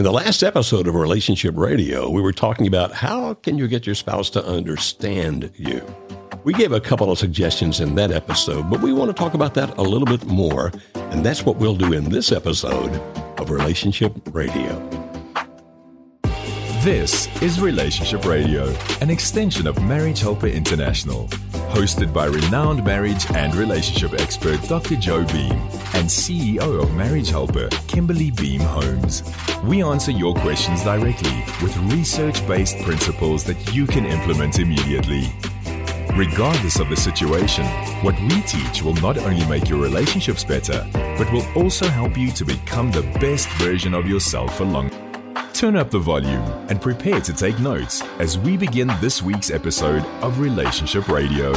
In the last episode of Relationship Radio, we were talking about how can you get your spouse to understand you. We gave a couple of suggestions in that episode, but we want to talk about that a little bit more, and that's what we'll do in this episode of Relationship Radio. This is Relationship Radio, an extension of Marriage Helper International, hosted by renowned marriage and relationship expert Dr. Joe Beam and CEO of Marriage Helper, Kimberly Beam Holmes. We answer your questions directly with research based principles that you can implement immediately. Regardless of the situation, what we teach will not only make your relationships better, but will also help you to become the best version of yourself for along. Turn up the volume and prepare to take notes as we begin this week's episode of Relationship Radio.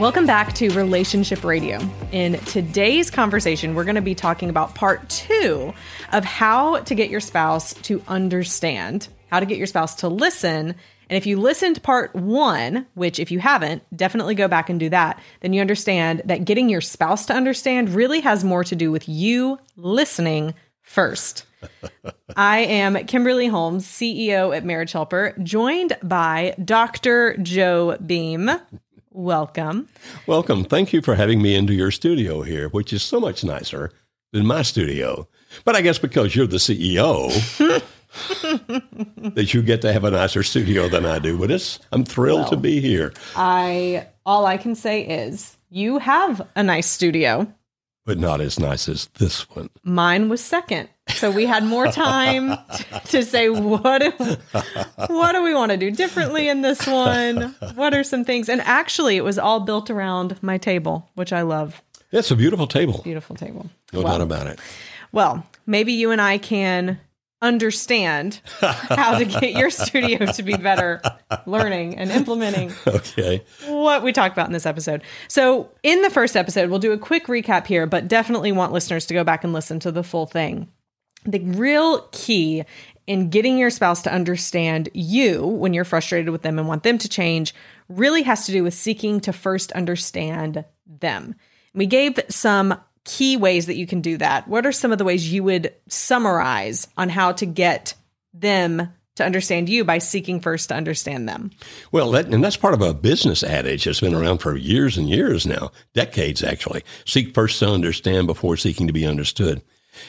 Welcome back to Relationship Radio. In today's conversation, we're going to be talking about part two of how to get your spouse to understand, how to get your spouse to listen. And if you listened part one, which if you haven't, definitely go back and do that, then you understand that getting your spouse to understand really has more to do with you listening first. I am Kimberly Holmes, CEO at Marriage Helper, joined by Dr. Joe Beam. Welcome. Welcome. Thank you for having me into your studio here, which is so much nicer than my studio. But I guess because you're the CEO, that you get to have a nicer studio than I do. But it's I'm thrilled Well. to be here. I all I can say is you have a nice studio. But not as nice as this one. Mine was second. So we had more time to say what do, what do we want to do differently in this one? What are some things? And actually it was all built around my table, which I love. It's a beautiful table. Beautiful table. No Well, doubt about it. Well, maybe you and I can understand how to get your studio to be better learning and implementing Okay. what we talked about in this episode. So, in the first episode, we'll do a quick recap here, but definitely want listeners to go back and listen to the full thing. The real key in getting your spouse to understand you when you're frustrated with them and want them to change really has to do with seeking to first understand them. We gave some key ways that you can do that. What are some of the ways you would summarize on how to get them to understand you by seeking first to understand them? Well, that, and that's part of a business adage that's been around for years and years now, decades actually. Seek first to understand before seeking to be understood.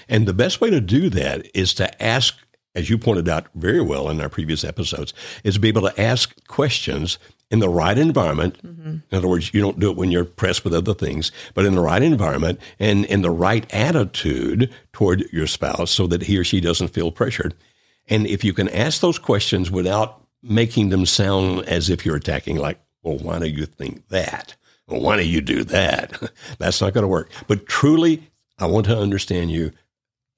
And the best way to do that is to ask, as you pointed out very well in our previous episodes, is to be able to ask questions in the right environment. Mm-hmm. In other words, you don't do it when you're pressed with other things, but in the right environment and in the right attitude toward your spouse so that he or she doesn't feel pressured. And if you can ask those questions without making them sound as if you're attacking, like, well, why do you think that? Well, why do you do that? That's not going to work. But truly, I want to understand you.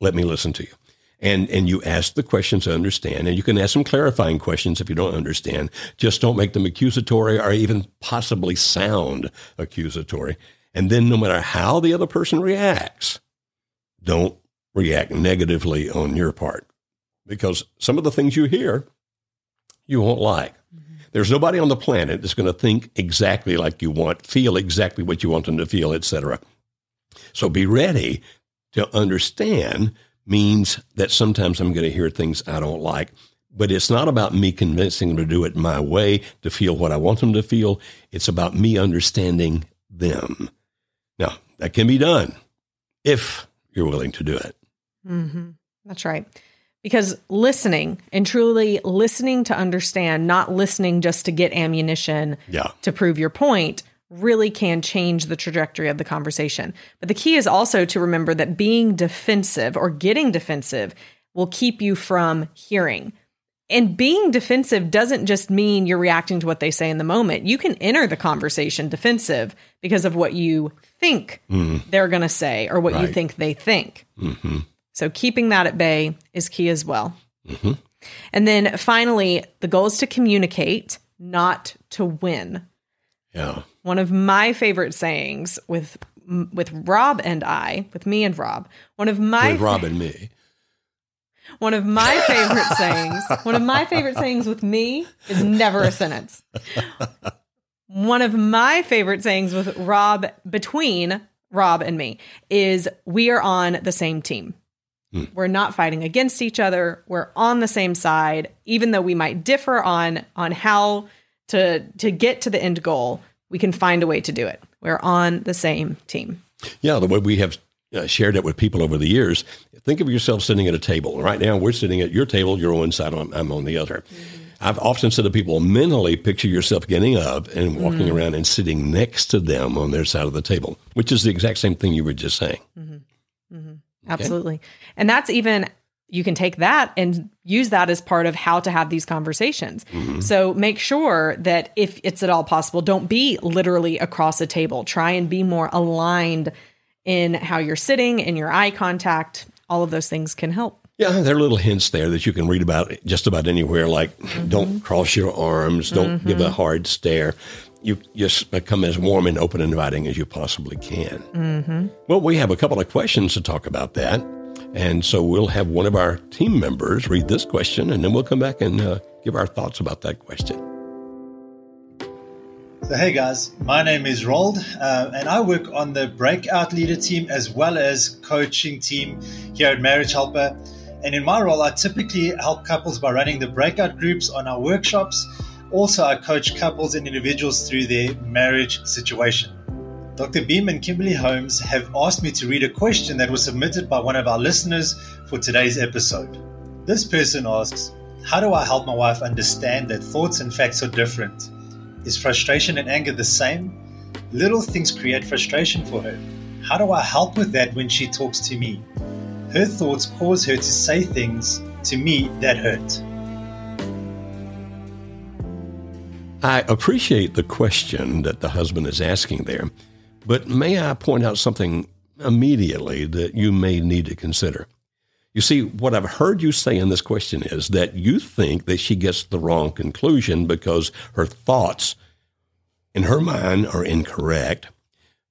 Let me listen to you. And, and you ask the questions to understand, and you can ask some clarifying questions if you don't understand. Just don't make them accusatory or even possibly sound accusatory. And then, no matter how the other person reacts, don't react negatively on your part because some of the things you hear you won't like. Mm-hmm. There's nobody on the planet that's going to think exactly like you want, feel exactly what you want them to feel, etc. So be ready to understand means that sometimes I'm going to hear things I don't like, but it's not about me convincing them to do it my way to feel what I want them to feel. It's about me understanding them. Now, that can be done if you're willing to do it. hmm That's right. Because listening and truly listening to understand, not listening just to get ammunition Yeah. to prove your point, really can change the trajectory of the conversation. But the key is also to remember that being defensive or getting defensive will keep you from hearing. And being defensive doesn't just mean you're reacting to what they say in the moment. You can enter the conversation defensive because of what you think mm-hmm. they're going to say or what you think they think. Mm-hmm. So keeping that at bay is key as well. Mm-hmm. And then finally, the goal is to communicate, not to win. Yeah. One of my favorite sayings with with Rob and I, with me and Rob, one of my With Rob and me. one of my favorite sayings, one of my favorite sayings with me is never a sentence. One of my favorite sayings with Rob between Rob and me is we are on the same team. Hmm. We're not fighting against each other. We're on the same side even though we might differ on on how to to get to the end goal. We can find a way to do it. We're on the same team. Yeah, the way we have uh, shared it with people over the years. Think of yourself sitting at a table. Right now, we're sitting at your table. You're on one side, I'm, I'm on the other. Mm-hmm. I've often said to people, mentally picture yourself getting up and walking mm-hmm. around and sitting next to them on their side of the table, which is the exact same thing you were just saying. Mm-hmm. Absolutely. And that's even, you can take that and use that as part of how to have these conversations. Mm-hmm. So make sure that if it's at all possible, don't be literally across a table. Try and be more aligned in how you're sitting, in your eye contact. All of those things can help. Yeah, there are little hints there that you can read about just about anywhere, like mm-hmm. don't cross your arms, don't give a mm-hmm. hard stare. You just become as warm and open and inviting as you possibly can. Well, we have a couple of questions to talk about that. And so we'll have one of our team members read this question, and then we'll come back and uh, give our thoughts about that question. So, hey guys, my name is Rold, uh, and I work on the breakout leader team as well as coaching team here at Marriage Helper. And in my role, I typically help couples by running the breakout groups on our workshops. Also, I coach couples and individuals through their marriage situation. Dr. Beam and Kimberly Holmes have asked me to read a question that was submitted by one of our listeners for today's episode. This person asks, How do I help my wife understand that thoughts and facts are different? Is frustration and anger the same? Little things create frustration for her. How do I help with that when she talks to me? Her thoughts cause her to say things to me that hurt. I appreciate the question that the husband is asking there, but may I point out something immediately that you may need to consider? You see, what I've heard you say in this question is that you think that she gets the wrong conclusion because her thoughts in her mind are incorrect,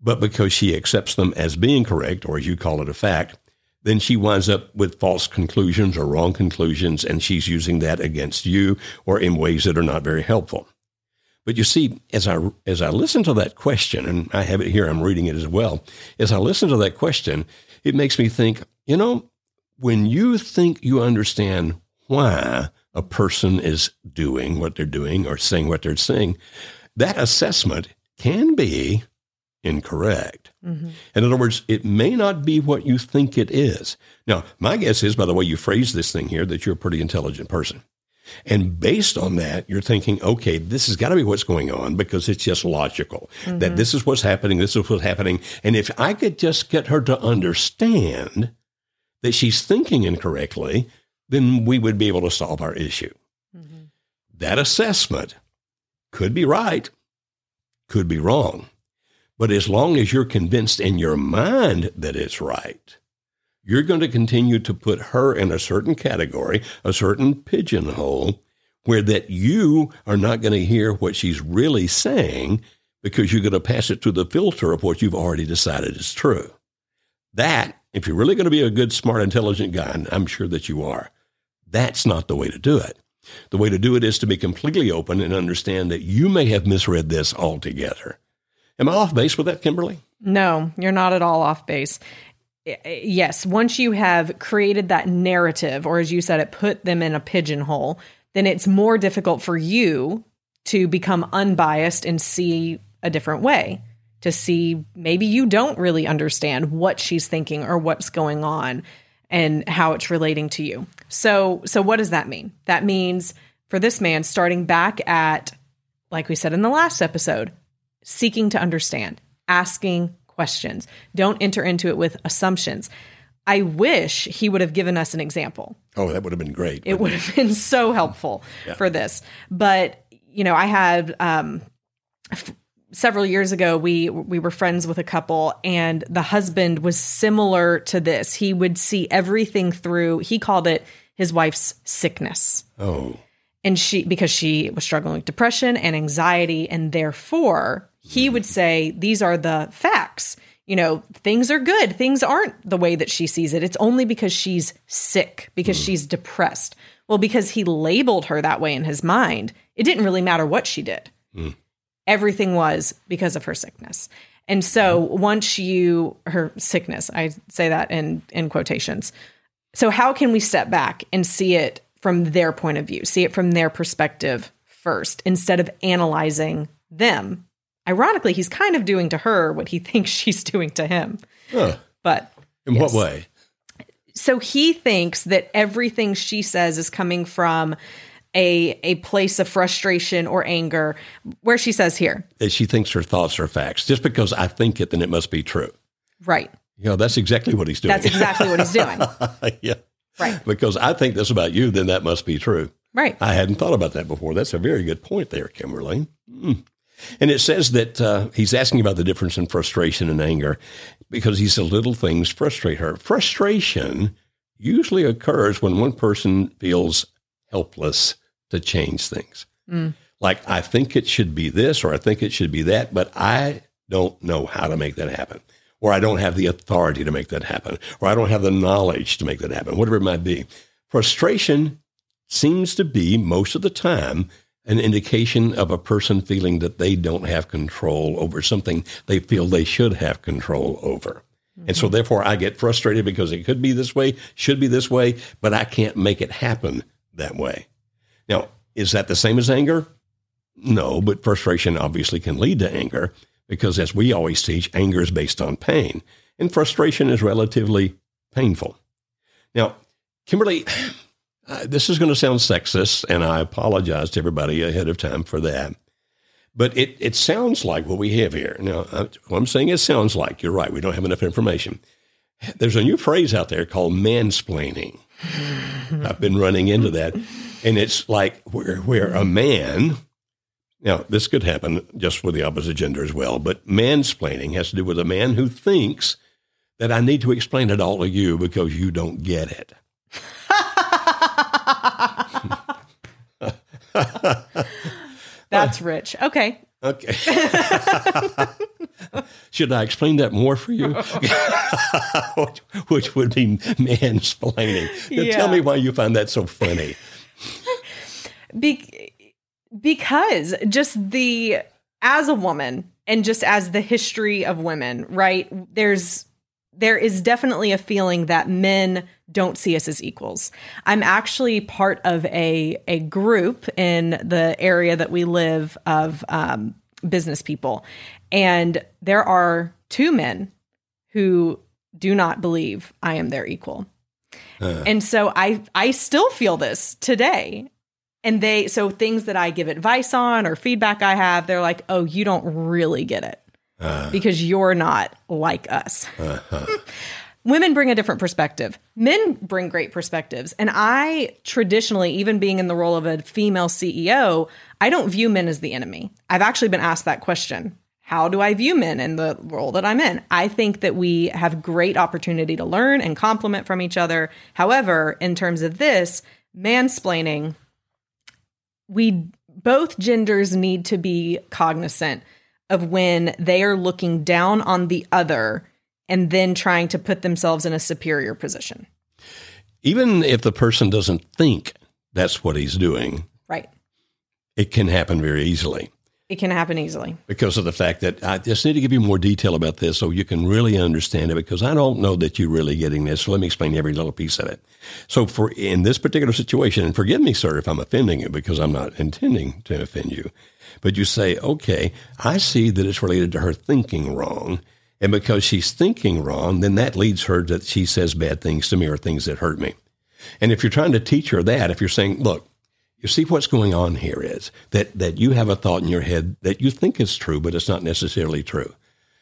but because she accepts them as being correct, or as you call it, a fact, then she winds up with false conclusions or wrong conclusions, and she's using that against you or in ways that are not very helpful. But you see, as I as I listen to that question, and I have it here, I'm reading it as well. As I listen to that question, it makes me think, you know, when you think you understand why a person is doing what they're doing or saying what they're saying, that assessment can be incorrect. Mm-hmm. In other words, it may not be what you think it is. Now, my guess is, by the way you phrase this thing here, that you're a pretty intelligent person. And based on that, you're thinking, okay, this has got to be what's going on because it's just logical that this is what's happening, this is what's happening. And if I could just get her to understand that she's thinking incorrectly, then we would be able to solve our issue. Mm-hmm. That assessment could be right, could be wrong. But as long as you're convinced in your mind that it's right, you're going to continue to put her in a certain category, a certain pigeonhole, where that you are not going to hear what she's really saying because you're going to pass it through the filter of what you've already decided is true. That, if you're really going to be a good, smart, intelligent guy, and I'm sure that you are, that's not the way to do it. The way to do it is to be completely open and understand that you may have misread this altogether. Am I off base with that, Kimberly? No, you're not at all off base. Yes, once you have created that narrative, or as you said, it put them in a pigeonhole, then it's more difficult for you to become unbiased and see a different way. To see maybe you don't really understand what she's thinking or what's going on and how it's relating to you. So, so what does that mean? That means for this man, starting back at, like we said in the last episode, seeking to understand, asking questions. Don't enter into it with assumptions. I wish he would have given us an example. Oh, that would have been great. It would have been so helpful yeah. for this. But, you know, I had um, f- several years ago we we were friends with a couple and the husband was similar to this. He would see everything through he called it his wife's sickness. Oh. And she because she was struggling with depression and anxiety and therefore he would say these are the facts. You know, things are good. Things aren't the way that she sees it. It's only because she's sick, because she's depressed. Well, because he labeled her that way in his mind, it didn't really matter what she did. Mm everything was because of her sickness. And so once you her sickness, I say that in in quotations. So how can we step back and see it from their point of view, see it from their perspective first instead of analyzing them? Ironically, he's kind of doing to her what he thinks she's doing to him. Huh. But in yes. what way? So he thinks that everything she says is coming from a a place of frustration or anger. Where she says here. That she thinks her thoughts are facts just because i think it then it must be true. Right. You know that's exactly what he's doing. That's exactly what he's doing. Yeah. Right. Because i think this about you then that must be true. Right. I hadn't thought about that before. That's a very good point there kimberly. Mm. And it says that uh, he's asking about the difference in frustration and anger because he said little things frustrate her frustration usually occurs when one person feels helpless to change things. Mm. Like, I think it should be this or I think it should be that, but I don't know how to make that happen. Or I don't have the authority to make that happen. Or I don't have the knowledge to make that happen, whatever it might be. Frustration seems to be most of the time an indication of a person feeling that they don't have control over something they feel they should have control over. Mm-hmm. And so, mm-hmm. therefore, I get frustrated because it could be this way, should be this way, but I can't make it happen that way. Now, is that the same as anger? No, but frustration obviously can lead to anger because, as we always teach, anger is based on pain, and frustration is relatively painful. Now, Kimberly, uh, this is going to sound sexist, and I apologize to everybody ahead of time for that. But it, it sounds like what we have here. Now, uh, what I'm saying it sounds like, you're right, we don't have enough information. There's a new phrase out there called mansplaining. I've been running into that. And it's like where, where a man, now this could happen just with the opposite gender as well, but mansplaining has to do with a man who thinks that I need to explain it all to you because you don't get it. That's rich. Okay. Okay. Should I explain that more for you? Which would be mansplaining. Yeah. Tell me why you find that so funny. Be- because just the, as a woman and just as the history of women, right? There's, there is definitely a feeling that men don't see us as equals. I'm actually part of a a group in the area that we live of um, business people, and there are two men who do not believe I am their equal. Uh. And so I I still feel this today. And they so things that I give advice on or feedback I have, they're like, "Oh, you don't really get it." Uh. Because you're not like us. Uh-huh. Women bring a different perspective. Men bring great perspectives. And I traditionally, even being in the role of a female CEO, I don't view men as the enemy. I've actually been asked that question how do I view men in the role that I'm in? I think that we have great opportunity to learn and complement from each other. However, in terms of this, mansplaining, we both genders need to be cognizant of when they are looking down on the other and then trying to put themselves in a superior position. Even if the person doesn't think that's what he's doing. Right. It can happen very easily. It can happen easily. Because of the fact that I just need to give you more detail about this so you can really understand it because I don't know that you're really getting this. So let me explain every little piece of it. So for in this particular situation, and forgive me, sir, if I'm offending you because I'm not intending to offend you, but you say, okay, I see that it's related to her thinking wrong. And because she's thinking wrong, then that leads her that she says bad things to me or things that hurt me. And if you're trying to teach her that, if you're saying, look, you see what's going on here is that, that you have a thought in your head that you think is true, but it's not necessarily true.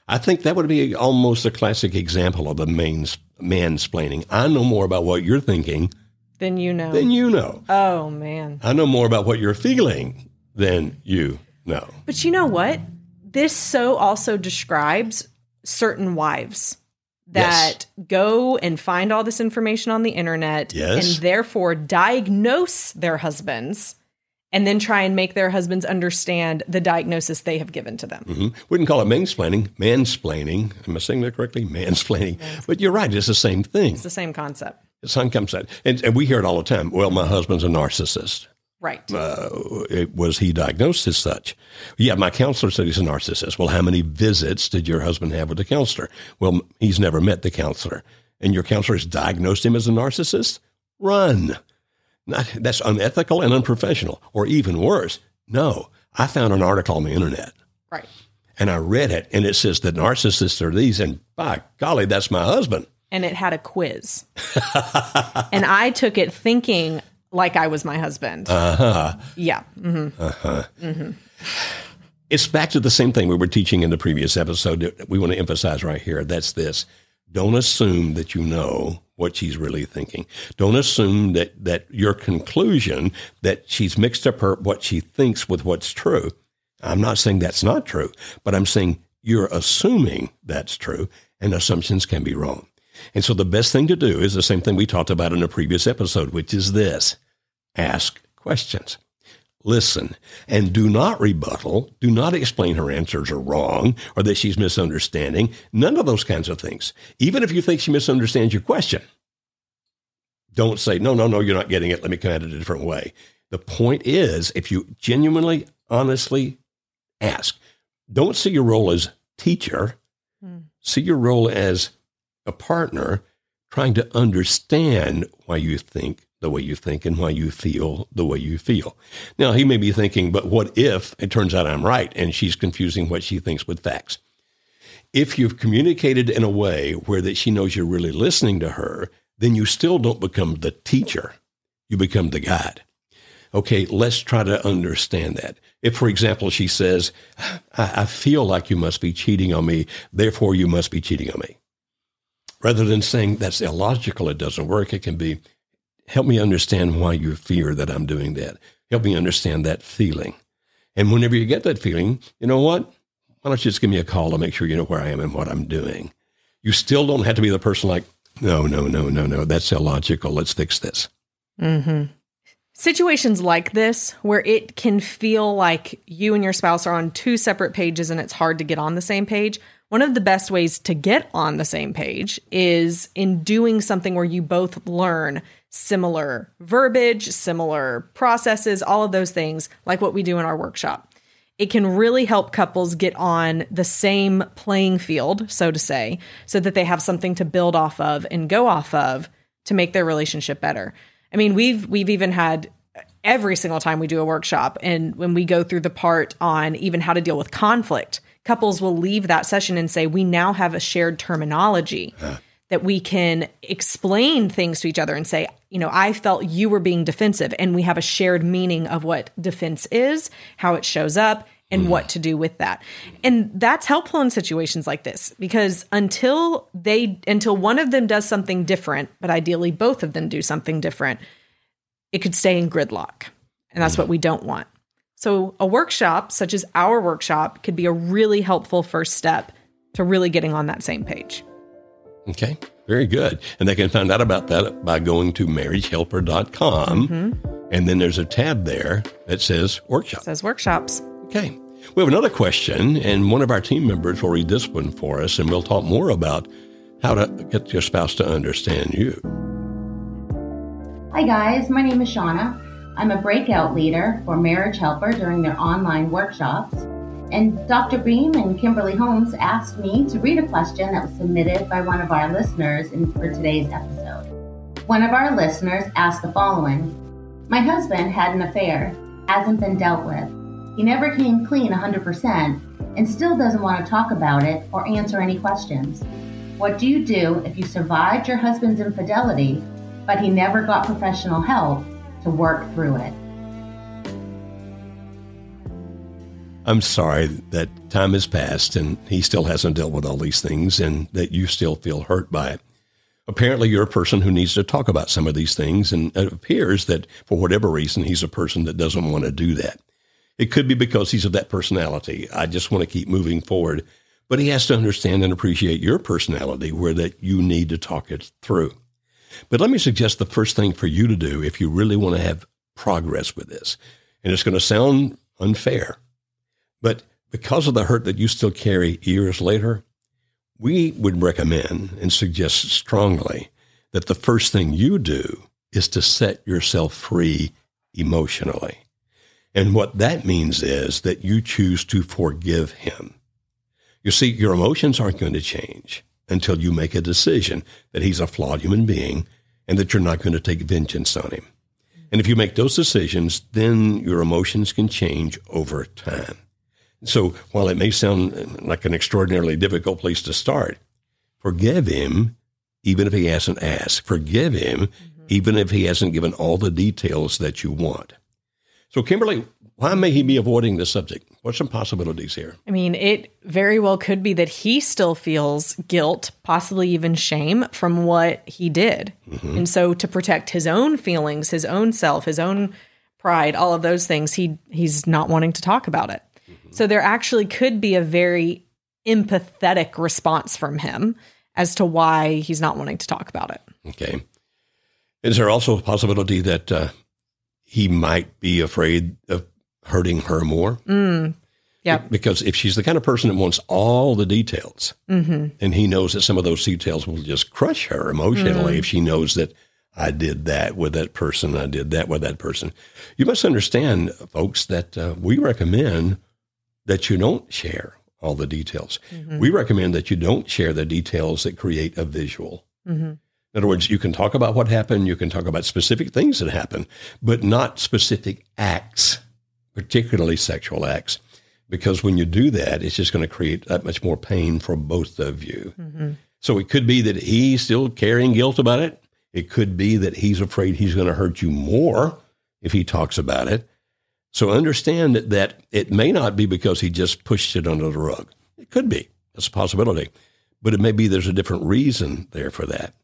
I think that would be almost a classic example of the main mansplaining. I know more about what you're thinking Then you know. than you know. oh man. I know more about what you're feeling than you know. But you know what? This so also describes certain wives that go and find all this information on the internet Yes. and therefore diagnose their husbands and then try and make their husbands understand the diagnosis they have given to them. hmm Wouldn't call it mansplaining, mansplaining. Am I saying that correctly? Mansplaining. But you're right. It's the same thing. It's the same concept. It's some comes out. And, and we hear it all the time. Well, my husband's a narcissist. Right. Uh, it- was he diagnosed as such? Yeah, my counselor said he's a narcissist. Well, how many visits did your husband have with the counselor? Well, he's never met the counselor. And your counselor has diagnosed him as a narcissist? Run. Not, that's unethical and unprofessional. Or even worse, no. I found an article on the internet right. and I read it, and it says that narcissists are these, and by golly, that's my husband. And it had a quiz. and I took it thinking like I was my husband. Uh huh. yeah. hmm It's back to the same thing we were teaching in the previous episode that we want to emphasize right here. That's this. Don't assume that you know what she's really thinking. Don't assume that, that your conclusion that she's mixed up her what she thinks with what's true. I'm not saying that's not true, but I'm saying you're assuming that's true, and assumptions can be wrong. And so the best thing to do is the same thing we talked about in a previous episode, which is this ask questions. Listen and do not rebuttal. Do not explain her answers are wrong or that she's misunderstanding. None of those kinds of things. Even if you think she misunderstands your question, don't say, no, no, no, you're not getting it. Let me come at it a different way. The point is, if you genuinely, honestly ask, don't see your role as teacher, hmm. see your role as a partner trying to understand why you think the way you think and why you feel the way you feel. Now, he may be thinking, but what if it turns out I'm right and she's confusing what she thinks with facts? If you've communicated in a way where that she knows you're really listening to her, then you still don't become the teacher. You become the guide. Okay, let's try to understand that. If, for example, she says, I, I feel like you must be cheating on me, therefore you must be cheating on me rather than saying that's illogical, it doesn't work, it can be help me understand why you fear that I'm doing that. Help me understand that feeling. And whenever you get that feeling, you know what? Why don't you just give me a call to make sure you know where I am and what I'm doing? You still don't have to be the person like, no, no, no, no, no, that's illogical. Let's fix this. Mm-hmm. Situations like this, where it can feel like you and your spouse are on two separate pages and it's hard to get on the same page, one of the best ways to get on the same page is in doing something where you both learn similar verbiage, similar processes, all of those things, like what we do in our workshop. It can really help couples get on the same playing field, so to say, so that they have something to build off of and go off of to make their relationship better. I mean, we've we've even had every single time we do a workshop and when we go through the part on even how to deal with conflict, couples will leave that session and say, "We now have a shared terminology." That we can explain things to each other and say, you know, I felt you were being defensive, and we have a shared meaning of what defense is, how it shows up, and hmm. what to do with that. And that's helpful in situations like this because until they until one of them does something different, but ideally both of them do something different, it could stay in gridlock. And that's hmm. what we don't want. So a workshop such as our workshop could be a really helpful first step to really getting on that same page. Okay, very good. And they can find out about that by going to marriagehelper.com. Mm-hmm. And then there's a tab there that says workshop. Says workshops. Okay. We have another question, and one of our team members will read this one for us, and we'll talk more about how to get your spouse to understand you. Hi guys, my name is Shauna. I'm a breakout leader for Marriage Helper during their online workshops. And Dr. Beam and Kimberly Holmes asked me to read a question that was submitted by one of our listeners in, for today's episode. One of our listeners asked the following My husband had an affair, hasn't been dealt with. He never came clean 100% and still doesn't want to talk about it or answer any questions. What do you do if you survived your husband's infidelity, but he never got professional help to work through it? I'm sorry that time has passed and he still hasn't dealt with all these things and that you still feel hurt by it. Apparently, you're a person who needs to talk about some of these things, and it appears that for whatever reason, he's a person that doesn't want to do that. It could be because he's of that personality. I just want to keep moving forward. But he has to understand and appreciate your personality where that you need to talk it through. But let me suggest the first thing for you to do if you really want to have progress with this. And it's going to sound unfair, but because of the hurt that you still carry years later, we would recommend and suggest strongly that the first thing you do is to set yourself free emotionally. And what that means is that you choose to forgive him. You see, your emotions aren't going to change until you make a decision that he's a flawed human being and that you're not going to take vengeance on him. And if you make those decisions, then your emotions can change over time. So while it may sound like an extraordinarily difficult place to start, forgive him even if he hasn't asked. Forgive him mm-hmm. even if he hasn't given all the details that you want. So, Kimberly, why may he be avoiding the subject? What's some possibilities here? I mean, it very well could be that he still feels guilt, possibly even shame from what he did. Mm-hmm. And so to protect his own feelings, his own self, his own pride, all of those things, he he's not wanting to talk about it. Mm-hmm. So there actually could be a very empathetic response from him as to why he's not wanting to talk about it. Okay. Is there also a possibility that uh, he might be afraid of hurting her more. Mm. Yeah. Because if she's the kind of person that wants all the details, mm-hmm. and he knows that some of those details will just crush her emotionally mm. if she knows that I did that with that person, I did that with that person. You must understand, folks, that uh, we recommend that you don't share all the details. Mm-hmm. We recommend that you don't share the details that create a visual. Mm-hmm. In other words, you can talk about what happened, you can talk about specific things that happened, but not specific acts particularly sexual acts, because when you do that, it's just going to create that much more pain for both of you. Mm-hmm. So it could be that he's still carrying guilt about it. It could be that he's afraid he's going to hurt you more if he talks about it. So understand that it may not be because he just pushed it under the rug. It could be. That's a possibility. But it may be there's a different reason there for that.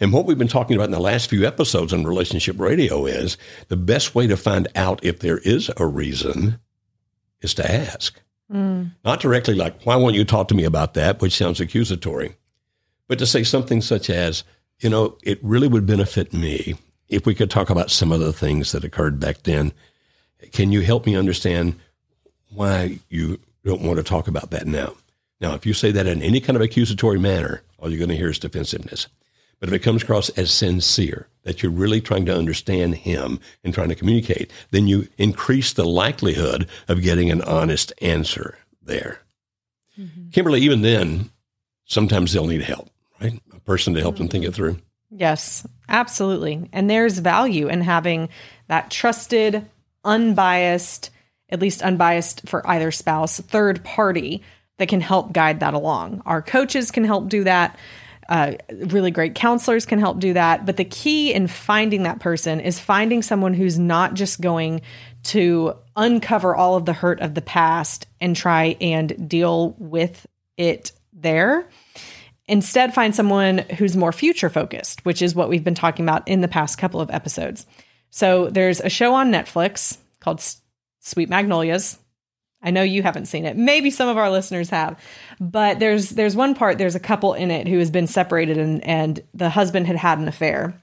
And what we've been talking about in the last few episodes on relationship radio is the best way to find out if there is a reason is to ask. Mm. Not directly like, why won't you talk to me about that, which sounds accusatory, but to say something such as, you know, it really would benefit me if we could talk about some of the things that occurred back then. Can you help me understand why you don't want to talk about that now? Now, if you say that in any kind of accusatory manner, all you're going to hear is defensiveness. But if it comes across as sincere, that you're really trying to understand him and trying to communicate, then you increase the likelihood of getting an honest answer there. Mm-hmm. Kimberly, even then, sometimes they'll need help, right? A person to help mm-hmm. them think it through. Yes, absolutely. And there's value in having that trusted, unbiased, at least unbiased for either spouse, third party that can help guide that along. Our coaches can help do that. Uh, really great counselors can help do that. But the key in finding that person is finding someone who's not just going to uncover all of the hurt of the past and try and deal with it there. Instead, find someone who's more future focused, which is what we've been talking about in the past couple of episodes. So there's a show on Netflix called Sweet Magnolias. I know you haven't seen it. Maybe some of our listeners have. But there's there's one part there's a couple in it who has been separated and and the husband had had an affair.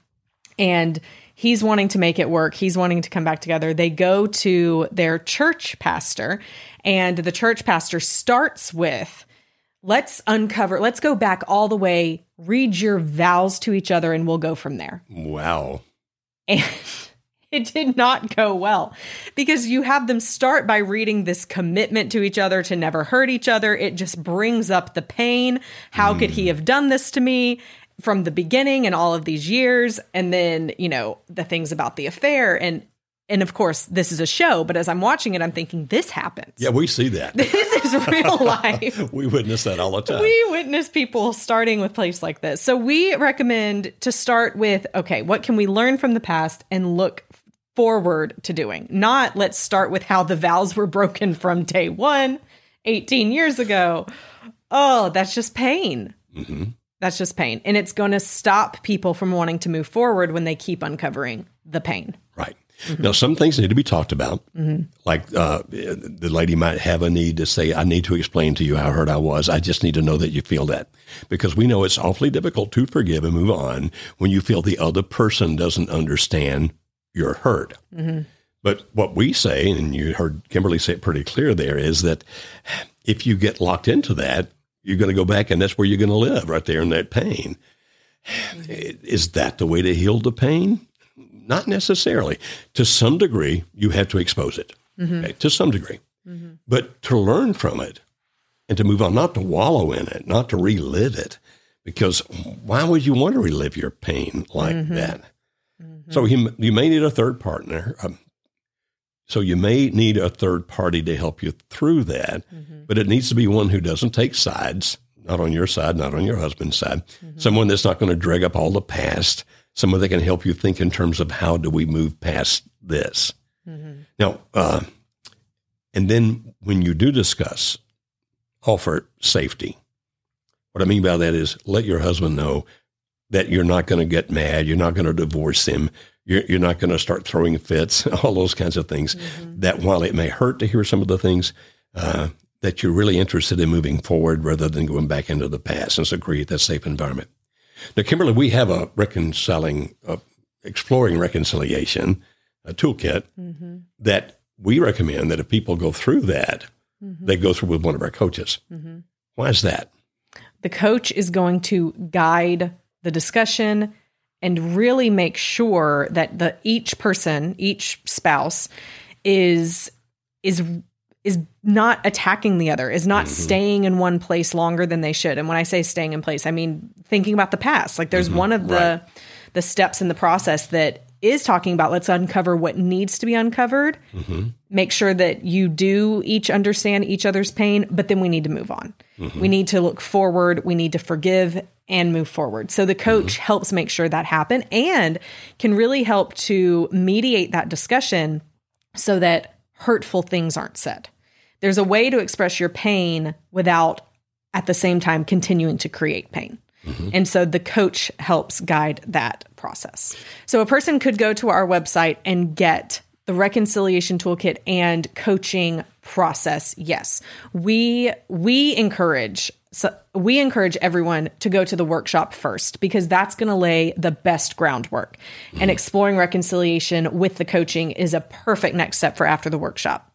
And he's wanting to make it work. He's wanting to come back together. They go to their church pastor and the church pastor starts with let's uncover let's go back all the way read your vows to each other and we'll go from there wow and it did not go well because you have them start by reading this commitment to each other to never hurt each other. It just brings up the pain. How mm. could he hmm. have done this to me? From the beginning and all of these years, and then, you know, the things about the affair. And and of course this is a show but as i'm watching it i'm thinking this happens yeah we see that this is real life we witness that all the time we witness people starting with place like this so we recommend to start with okay what can we learn from the past and look forward to doing. Not let's start with how the vows were broken from day one, 18 years ago. Oh, that's just pain. Mm-hmm. That's just pain. And it's going to stop people from wanting to move forward when they keep uncovering the pain. Right. Mm-hmm. Now, some things need to be talked about. Mm-hmm. Like uh, the lady might have a need to say, I need to explain to you how hurt I was. I just need to know that you feel that. Because we know it's awfully difficult to forgive and move on when you feel the other person doesn't understand your hurt. Mm-hmm. But what we say, and you heard Kimberly say it pretty clear there, is that if you get locked into that, you're going to go back and that's where you're going to live right there in that pain. Is that the way to heal the pain? Not necessarily. To some degree, you have to expose it, mm-hmm. okay? to some degree. Mm-hmm. But to learn from it and to move on, not to wallow in it, not to relive it, because why would you want to relive your pain like mm-hmm. So you, you may need a third partner. Um, so you may need a third party to help you through that, mm-hmm. but it needs to be one who doesn't take sides, not on your side, not on your husband's side. Mm-hmm. Someone that's not going to drag up all the past, someone that can help you think in terms of how do we move past this. Mm-hmm. Now, uh, and then when you do discuss, offer safety. What I mean by that is let your husband know that you're not going to get mad, you're not going to divorce him, you're, you're not going to start throwing fits, all those kinds of things. Mm-hmm. That while it may hurt to hear some of the things, uh, that you're really interested in moving forward rather than going back into the past and so create that safe environment. Now, Kimberly, we have a reconciling, uh, exploring reconciliation a toolkit mm-hmm. that we recommend that if people go through that, mm-hmm. they go through with one of our coaches. Mm-hmm. Why is that? The coach is going to guide the discussion and really make sure that the each person, each spouse is is is not attacking the other, is not mm-hmm. staying in one place longer than they should. And when I say staying in place, I mean thinking about the past. Like there's mm-hmm. one of the right. the steps in the process that is talking about let's uncover what needs to be uncovered. Mm-hmm. Make sure that you do each understand each other's pain, but then we need to move on. Mm-hmm. We need to look forward, we need to forgive and move forward. So the coach mm-hmm. helps make sure that happen and can really help to mediate that discussion so that hurtful things aren't said. There's a way to express your pain without at the same time continuing to create pain. Mm-hmm. And so the coach helps guide that process. So a person could go to our website and get the reconciliation toolkit and coaching process. Yes. We we encourage so we encourage everyone to go to the workshop first because that's going to lay the best groundwork. Mm-hmm. And exploring reconciliation with the coaching is a perfect next step for after the workshop.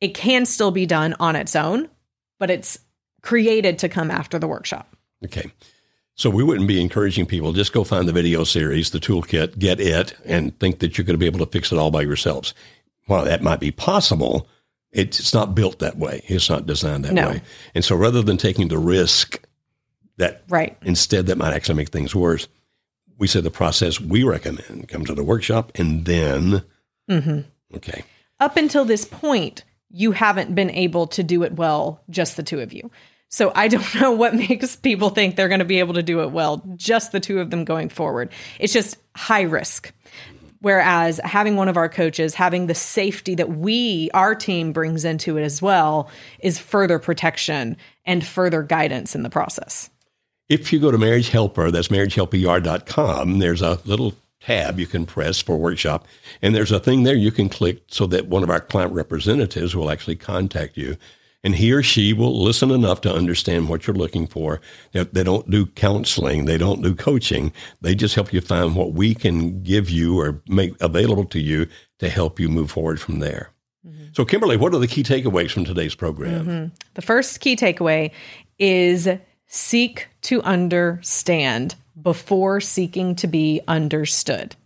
It can still be done on its own, but it's created to come after the workshop. Okay. So we wouldn't be encouraging people just go find the video series, the toolkit, get it, and think that you're going to be able to fix it all by yourselves. While that might be possible, it's not built that way. It's not designed that no. way. And so rather than taking the risk that right. instead that might actually make things worse, we said the process we recommend come to the workshop and then mm-hmm. okay. Up until this point, you haven't been able to do it well, just the two of you. So I don't know what makes people think they're going to be able to do it well, just the two of them going forward. It's just high risk. Whereas having one of our coaches, having the safety that we, our team, brings into it as well, is further protection and further guidance in the process. If you go to Marriage Helper, that's marriagehelper.com, there's a little tab you can press for workshop, and there's a thing there you can click so that one of our client representatives will actually contact you and he or she will listen enough to understand what you're looking for. They, they don't do counseling, they don't do coaching. They just help you find what we can give you or make available to you to help you move forward from there. Mm-hmm. So, Kimberly, what are the key takeaways from today's program? Mm-hmm. The first key takeaway is seek to understand before seeking to be understood.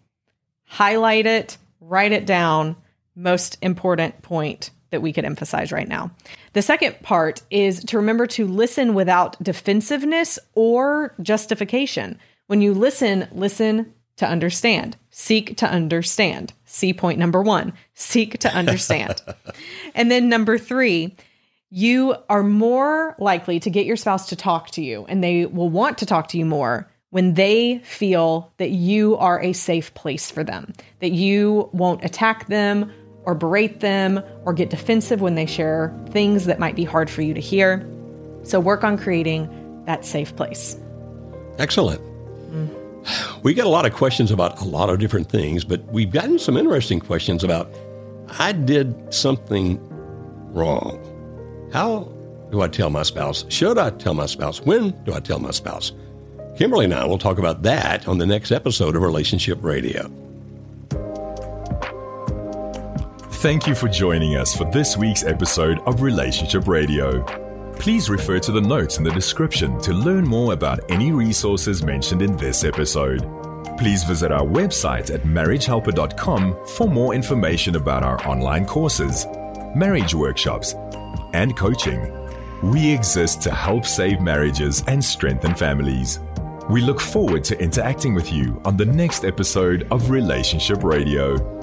Highlight it, write it down. Most important point that we could emphasize right now. The second part is to remember to listen without defensiveness or justification. When you listen, listen to understand. Seek to understand. See point number one seek to understand. and then number three, you are more likely to get your spouse to talk to you, and they will want to talk to you more when they feel that you are a safe place for them, that you won't attack them or berate them or get defensive when they share things that might be hard for you to hear. So work on creating that safe place. Excellent. We get a lot of questions about a lot of different things, but we've gotten some interesting questions about I did something wrong. How do I tell my spouse? Should I tell my spouse? When do I tell my spouse? Kimberly and I will talk about that on the next episode of Relationship Radio. Thank you for joining us for this week's episode of Relationship Radio. Please refer to the notes in the description to learn more about any resources mentioned in this episode. Please visit our website at marriagehelper.com for more information about our online courses, marriage workshops, and coaching. We exist to help save marriages and strengthen families. We look forward to interacting with you on the next episode of Relationship Radio.